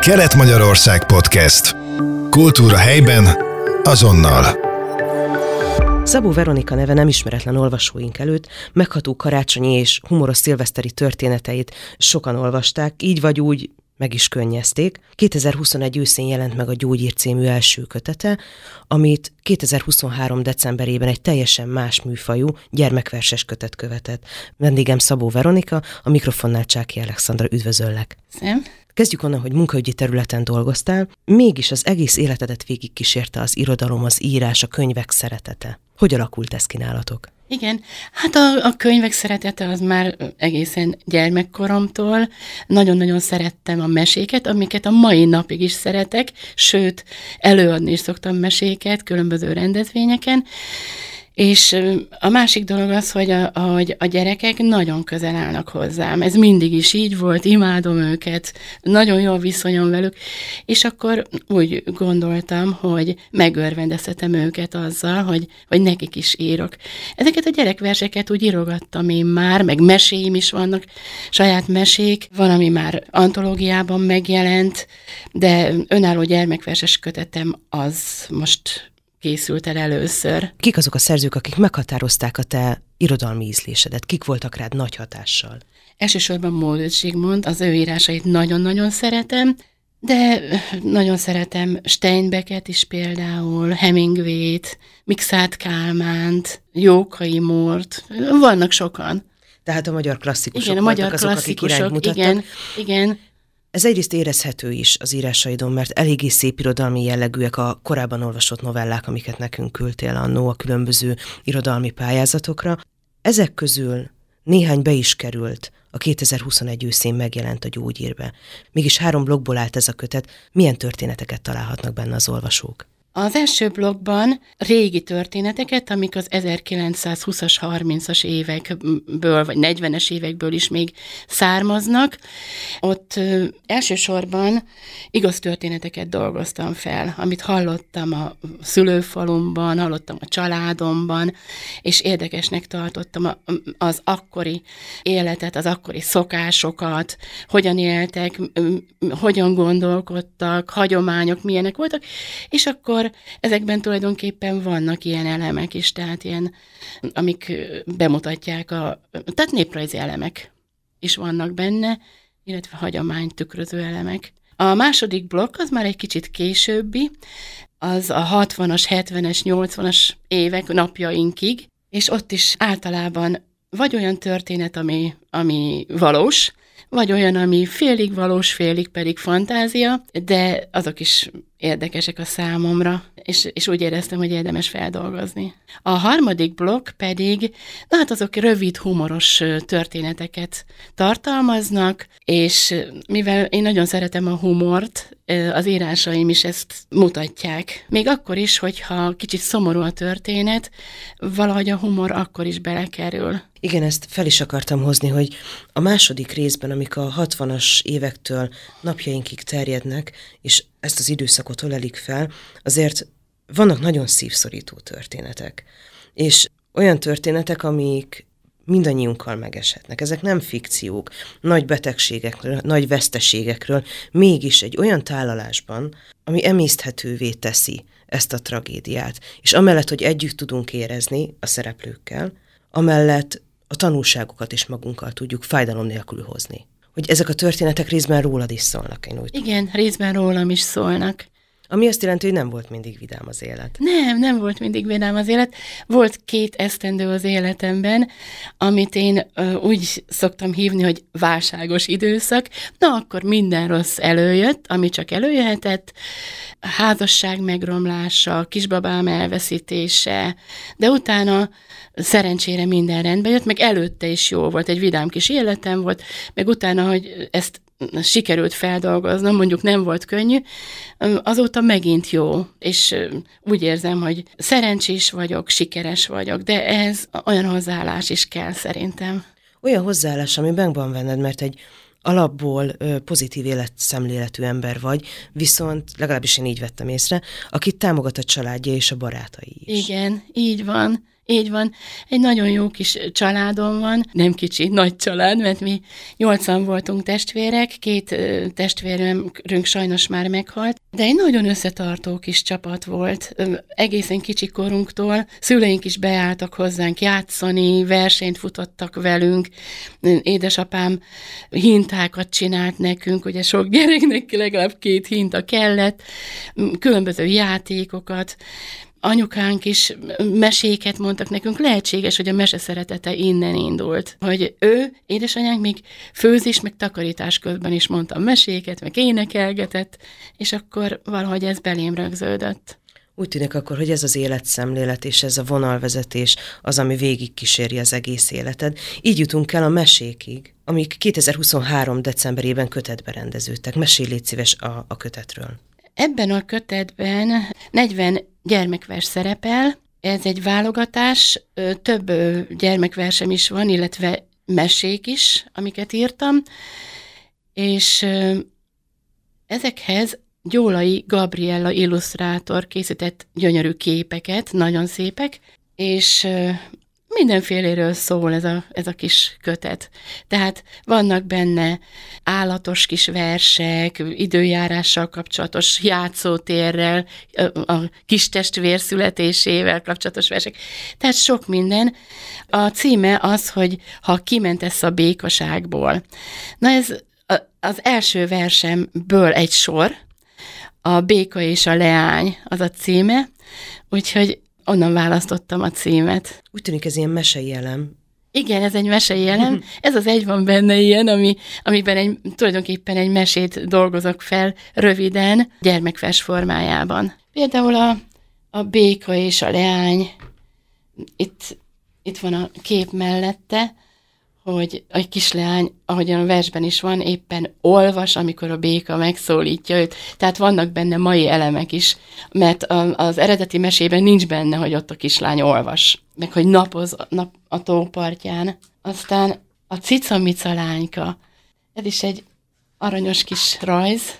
Kelet-Magyarország Podcast. Kultúra helyben, azonnal. Szabó Veronika neve nem ismeretlen olvasóink előtt, megható karácsonyi és humoros szilveszteri történeteit sokan olvasták, így vagy úgy meg is könnyezték. 2021 őszén jelent meg a Gyógyír című első kötete, amit 2023 decemberében egy teljesen más műfajú gyermekverses kötet követett. Vendégem Szabó Veronika, a mikrofonnál Csáki Alexandra, üdvözöllek. Szem. Kezdjük onnan, hogy munkaügyi területen dolgoztál, mégis az egész életedet végigkísérte az irodalom, az írás, a könyvek szeretete. Hogy alakult ez kínálatok? Igen, hát a, a könyvek szeretete az már egészen gyermekkoromtól. Nagyon-nagyon szerettem a meséket, amiket a mai napig is szeretek, sőt, előadni is szoktam meséket különböző rendezvényeken. És a másik dolog az, hogy a, hogy a gyerekek nagyon közel állnak hozzám. Ez mindig is így volt, imádom őket, nagyon jó viszonyom velük, és akkor úgy gondoltam, hogy megörvendezhetem őket azzal, hogy, hogy nekik is írok. Ezeket a gyerekverseket úgy írogattam én már, meg meséim is vannak, saját mesék, van, ami már antológiában megjelent, de önálló gyermekverses kötetem az most készült el először. Kik azok a szerzők, akik meghatározták a te irodalmi ízlésedet? Kik voltak rád nagy hatással? Elsősorban Módöt Zsigmond, az ő írásait nagyon-nagyon szeretem, de nagyon szeretem Steinbecket is például, Hemingway-t, Mixát Kálmánt, Jókai Mort, vannak sokan. Tehát a magyar klasszikusok Igen, a magyar azok, klasszikusok, akik igen, igen. Ez egyrészt érezhető is az írásaidon, mert eléggé szép irodalmi jellegűek a korábban olvasott novellák, amiket nekünk küldtél annó a különböző irodalmi pályázatokra. Ezek közül néhány be is került, a 2021 őszén megjelent a gyógyírbe. Mégis három blogból állt ez a kötet, milyen történeteket találhatnak benne az olvasók? Az első blogban régi történeteket, amik az 1920-as, 30-as évekből, vagy 40-es évekből is még származnak. Ott elsősorban igaz történeteket dolgoztam fel, amit hallottam a szülőfalumban, hallottam a családomban, és érdekesnek tartottam az akkori életet, az akkori szokásokat, hogyan éltek, hogyan gondolkodtak, hagyományok milyenek voltak, és akkor akkor ezekben tulajdonképpen vannak ilyen elemek is, tehát ilyen, amik bemutatják a, tehát néprajzi elemek is vannak benne, illetve hagyományt tükröző elemek. A második blokk az már egy kicsit későbbi, az a 60-as, 70-es, 80-as évek napjainkig, és ott is általában vagy olyan történet, ami, ami valós, vagy olyan, ami félig valós, félig pedig fantázia, de azok is érdekesek a számomra, és, és úgy éreztem, hogy érdemes feldolgozni. A harmadik blokk pedig, na hát azok rövid, humoros történeteket tartalmaznak, és mivel én nagyon szeretem a humort, az írásaim is ezt mutatják. Még akkor is, hogyha kicsit szomorú a történet, valahogy a humor akkor is belekerül. Igen, ezt fel is akartam hozni, hogy a második részben, amik a 60-as évektől napjainkig terjednek, és ezt az időszakot ölelik fel, azért vannak nagyon szívszorító történetek. És olyan történetek, amik mindannyiunkkal megeshetnek. Ezek nem fikciók, nagy betegségekről, nagy veszteségekről, mégis egy olyan tálalásban, ami emészthetővé teszi ezt a tragédiát. És amellett, hogy együtt tudunk érezni a szereplőkkel, amellett a tanulságokat is magunkkal tudjuk fájdalom nélkül hozni. Hogy ezek a történetek részben rólad is szólnak, én úgy Igen, részben rólam is szólnak. Ami azt jelenti, hogy nem volt mindig vidám az élet. Nem, nem volt mindig vidám az élet. Volt két esztendő az életemben, amit én ö, úgy szoktam hívni, hogy válságos időszak. Na, akkor minden rossz előjött, ami csak előjöhetett. Házasság megromlása, kisbabám elveszítése, de utána szerencsére minden rendbe jött, meg előtte is jó volt, egy vidám kis életem volt, meg utána, hogy ezt sikerült feldolgoznom, mondjuk nem volt könnyű, azóta megint jó, és úgy érzem, hogy szerencsés vagyok, sikeres vagyok, de ez olyan hozzáállás is kell szerintem. Olyan hozzáállás, ami meg van benned, mert egy alapból pozitív életszemléletű ember vagy, viszont legalábbis én így vettem észre, akit támogat a családja és a barátai is. Igen, így van. Így van. Egy nagyon jó kis családom van, nem kicsi, nagy család, mert mi nyolcan voltunk testvérek, két testvérünk sajnos már meghalt, de egy nagyon összetartó kis csapat volt. Egészen kicsi korunktól szüleink is beálltak hozzánk játszani, versenyt futottak velünk, édesapám hintákat csinált nekünk, ugye sok gyereknek legalább két hinta kellett, különböző játékokat, anyukánk is meséket mondtak nekünk, lehetséges, hogy a mese szeretete innen indult. Hogy ő, édesanyánk még főzés, meg takarítás közben is mondta meséket, meg énekelgetett, és akkor valahogy ez belém rögződött. Úgy tűnik akkor, hogy ez az életszemlélet és ez a vonalvezetés az, ami végig kíséri az egész életed. Így jutunk el a mesékig, amik 2023. decemberében kötetbe rendeződtek. Mesélj légy szíves a, a kötetről. Ebben a kötetben 40 gyermekvers szerepel, ez egy válogatás, több gyermekversem is van, illetve mesék is, amiket írtam, és ezekhez Gyólai Gabriella illusztrátor készített gyönyörű képeket, nagyon szépek, és mindenféléről szól ez a, ez a kis kötet. Tehát vannak benne állatos kis versek, időjárással kapcsolatos játszótérrel, a kis testvér születésével kapcsolatos versek. Tehát sok minden. A címe az, hogy ha kimentesz a békaságból. Na ez az első versemből egy sor, a Béka és a Leány az a címe, úgyhogy onnan választottam a címet. Úgy tűnik ez ilyen mesei elem. Igen, ez egy mesei elem. Ez az egy van benne ilyen, ami, amiben egy, tulajdonképpen egy mesét dolgozok fel röviden, gyermekvers formájában. Például a, a béka és a leány, itt, itt van a kép mellette, hogy egy kisleány, ahogyan a versben is van, éppen olvas, amikor a béka megszólítja őt. Tehát vannak benne mai elemek is, mert az eredeti mesében nincs benne, hogy ott a kislány olvas, meg hogy napoz nap a tópartján. Aztán a cicamica lányka, ez is egy aranyos kis rajz,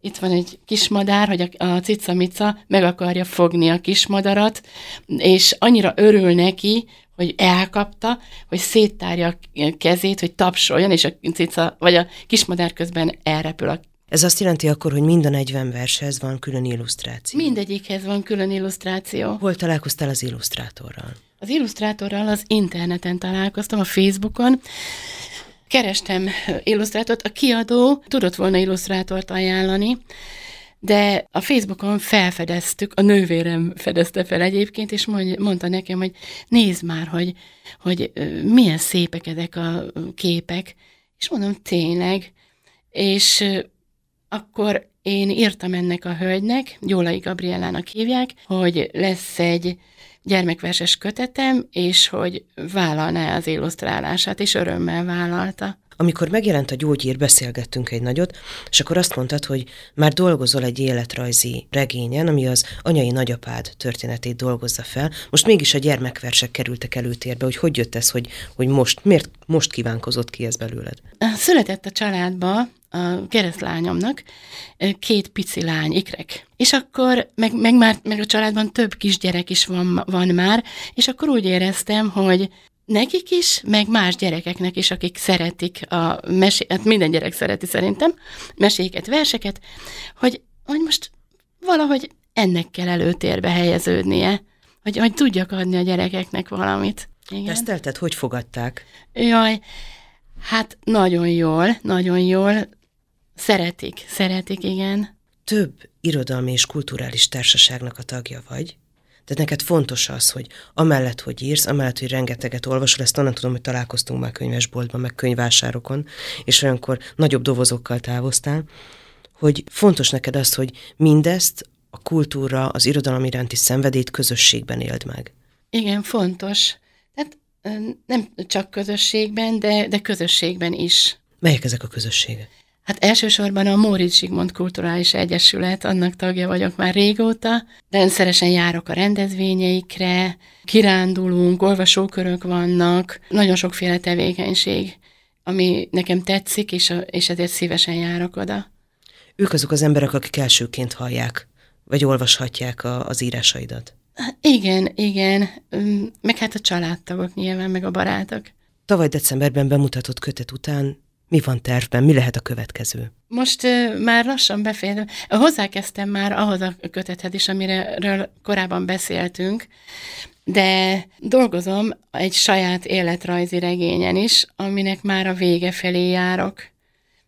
itt van egy kismadár, hogy a, a cicamica meg akarja fogni a kismadarat, és annyira örül neki, hogy elkapta, hogy széttárja a kezét, hogy tapsoljon, és a cica, vagy a kismadár közben elrepül a ez azt jelenti akkor, hogy mind a 40 vershez van külön illusztráció? Mindegyikhez van külön illusztráció. Hol találkoztál az illusztrátorral? Az illusztrátorral az interneten találkoztam, a Facebookon. Kerestem illusztrátort, a kiadó tudott volna illusztrátort ajánlani, de a Facebookon felfedeztük, a nővérem fedezte fel egyébként, és mondta nekem, hogy nézd már, hogy, hogy milyen szépek ezek a képek, és mondom, tényleg, és akkor én írtam ennek a hölgynek, Gyólai Gabriellának hívják, hogy lesz egy gyermekverses kötetem, és hogy vállalná az illusztrálását, és örömmel vállalta. Amikor megjelent a gyógyír, beszélgettünk egy nagyot, és akkor azt mondtad, hogy már dolgozol egy életrajzi regényen, ami az anyai nagyapád történetét dolgozza fel. Most mégis a gyermekversek kerültek előtérbe, hogy hogy jött ez, hogy, hogy most, miért most kívánkozott ki ez belőled? Született a családba a keresztlányomnak két pici lány, ikrek. És akkor, meg, meg, már, meg a családban több kisgyerek is van, van már, és akkor úgy éreztem, hogy nekik is, meg más gyerekeknek is, akik szeretik a mesé, hát minden gyerek szereti szerintem, meséket, verseket, hogy, hogy most valahogy ennek kell előtérbe helyeződnie, hogy, hogy tudjak adni a gyerekeknek valamit. Igen. Ezt telted, hogy fogadták? Jaj, hát nagyon jól, nagyon jól. Szeretik, szeretik, igen. Több irodalmi és kulturális társaságnak a tagja vagy? Tehát neked fontos az, hogy amellett, hogy írsz, amellett, hogy rengeteget olvasol, ezt onnan tudom, hogy találkoztunk már könyvesboltban, meg könyvásárokon, és olyankor nagyobb dobozokkal távoztál, hogy fontos neked az, hogy mindezt a kultúra, az irodalom iránti szenvedélyt közösségben éld meg. Igen, fontos. Tehát nem csak közösségben, de, de közösségben is. Melyek ezek a közösségek? Hát elsősorban a Móricz Zsigmond Kulturális Egyesület, annak tagja vagyok már régóta. Rendszeresen járok a rendezvényeikre, kirándulunk, olvasókörök vannak, nagyon sokféle tevékenység, ami nekem tetszik, és, a, és ezért szívesen járok oda. Ők azok az emberek, akik elsőként hallják, vagy olvashatják a, az írásaidat. Igen, igen. Meg hát a családtagok nyilván, meg a barátok. Tavaly decemberben bemutatott kötet után mi van tervben, mi lehet a következő? Most uh, már lassan befejezem. Hozzákezdtem már ahhoz a kötethez is, amiről korábban beszéltünk, de dolgozom egy saját életrajzi regényen is, aminek már a vége felé járok.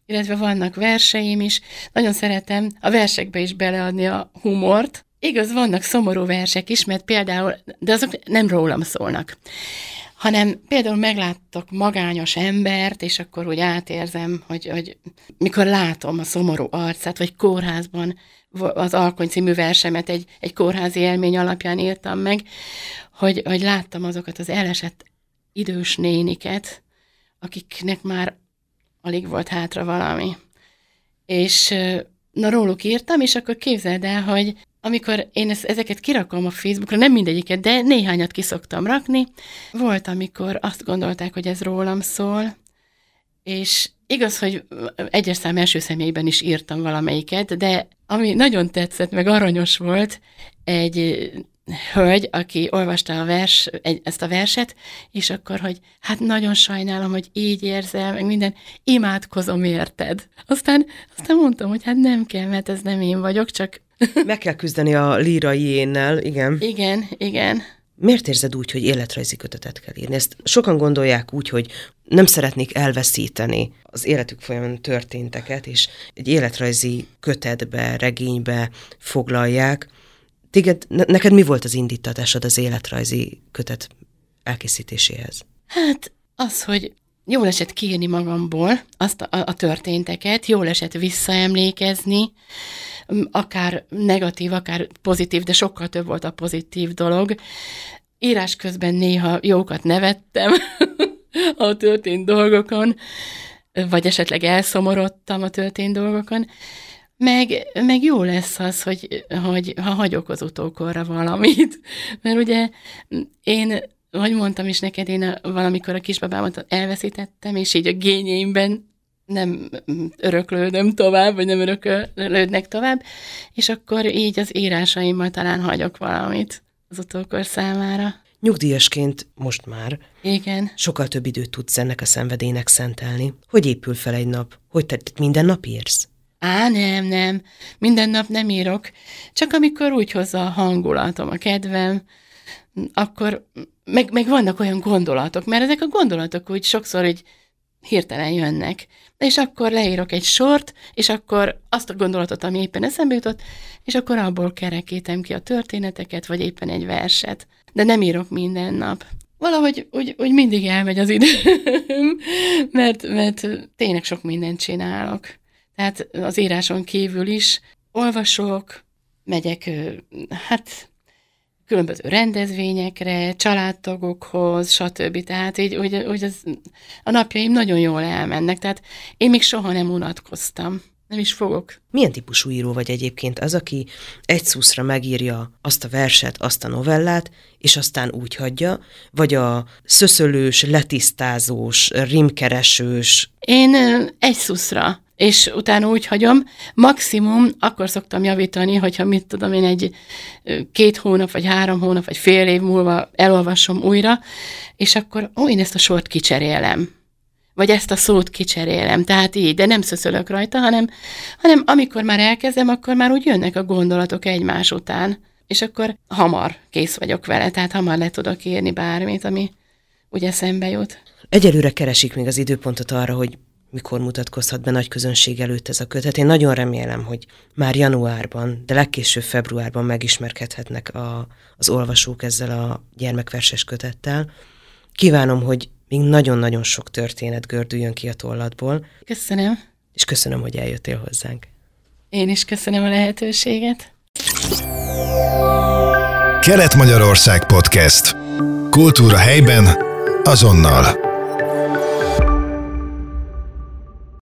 Illetve vannak verseim is. Nagyon szeretem a versekbe is beleadni a humort. Igaz, vannak szomorú versek is, mert például, de azok nem rólam szólnak hanem például megláttok magányos embert, és akkor úgy átérzem, hogy, hogy mikor látom a szomorú arcát, vagy kórházban az Alkony című versemet egy, egy kórházi élmény alapján írtam meg, hogy, hogy láttam azokat az elesett idős néniket, akiknek már alig volt hátra valami. És na róluk írtam, és akkor képzeld el, hogy amikor én ezeket kirakom a Facebookra, nem mindegyiket, de néhányat kiszoktam rakni, volt, amikor azt gondolták, hogy ez rólam szól, és igaz, hogy egyes szám első személyben is írtam valamelyiket, de ami nagyon tetszett, meg aranyos volt, egy hölgy, aki olvasta a vers, egy, ezt a verset, és akkor, hogy hát nagyon sajnálom, hogy így érzel, meg minden, imádkozom érted. Aztán, aztán mondtam, hogy hát nem kell, mert ez nem én vagyok, csak... Meg kell küzdeni a lírai énnel, igen. Igen, igen. Miért érzed úgy, hogy életrajzi kötetet kell írni? Ezt sokan gondolják úgy, hogy nem szeretnék elveszíteni az életük folyamán történteket, és egy életrajzi kötetbe, regénybe foglalják. Téged, neked mi volt az indítatásod az életrajzi kötet elkészítéséhez? Hát az, hogy jól esett kiírni magamból azt a, a történteket, jól esett visszaemlékezni, akár negatív, akár pozitív, de sokkal több volt a pozitív dolog. Írás közben néha jókat nevettem a történt dolgokon, vagy esetleg elszomorodtam a történt dolgokon, meg, meg jó lesz az, hogy, hogy ha hagyok az utókorra valamit. Mert ugye én, hogy mondtam is neked, én a, valamikor a kisbabámat elveszítettem, és így a gényeimben nem öröklődöm tovább, vagy nem öröklődnek tovább, és akkor így az írásaimmal talán hagyok valamit az utókor számára. Nyugdíjasként most már Igen. sokkal több időt tudsz ennek a szenvedélynek szentelni. Hogy épül fel egy nap? Hogy te minden nap írsz? Á, nem, nem. Minden nap nem írok. Csak amikor úgy hozza a hangulatom, a kedvem, akkor meg, meg vannak olyan gondolatok, mert ezek a gondolatok úgy sokszor így hirtelen jönnek. És akkor leírok egy sort, és akkor azt a gondolatot, ami éppen eszembe jutott, és akkor abból kerekítem ki a történeteket, vagy éppen egy verset. De nem írok minden nap. Valahogy úgy, úgy mindig elmegy az időm, mert, mert tényleg sok mindent csinálok. Tehát az íráson kívül is olvasok, megyek, hát különböző rendezvényekre, családtagokhoz, stb. Tehát így, úgy, úgy az, a napjaim nagyon jól elmennek, tehát én még soha nem unatkoztam. Nem is fogok. Milyen típusú író vagy egyébként az, aki egy szuszra megírja azt a verset, azt a novellát, és aztán úgy hagyja, vagy a szöszölős, letisztázós, rimkeresős? Én egy szuszra és utána úgy hagyom. Maximum akkor szoktam javítani, hogyha mit tudom én egy két hónap, vagy három hónap, vagy fél év múlva elolvasom újra, és akkor ó, én ezt a sort kicserélem. Vagy ezt a szót kicserélem. Tehát így, de nem szöszölök rajta, hanem, hanem amikor már elkezdem, akkor már úgy jönnek a gondolatok egymás után. És akkor hamar kész vagyok vele, tehát hamar le tudok írni bármit, ami ugye szembe jut. Egyelőre keresik még az időpontot arra, hogy mikor mutatkozhat be nagy közönség előtt ez a kötet. Én nagyon remélem, hogy már januárban, de legkésőbb februárban megismerkedhetnek a, az olvasók ezzel a gyermekverses kötettel. Kívánom, hogy még nagyon-nagyon sok történet gördüljön ki a tollatból. Köszönöm. És köszönöm, hogy eljöttél hozzánk. Én is köszönöm a lehetőséget. Kelet-Magyarország Podcast. Kultúra helyben, azonnal.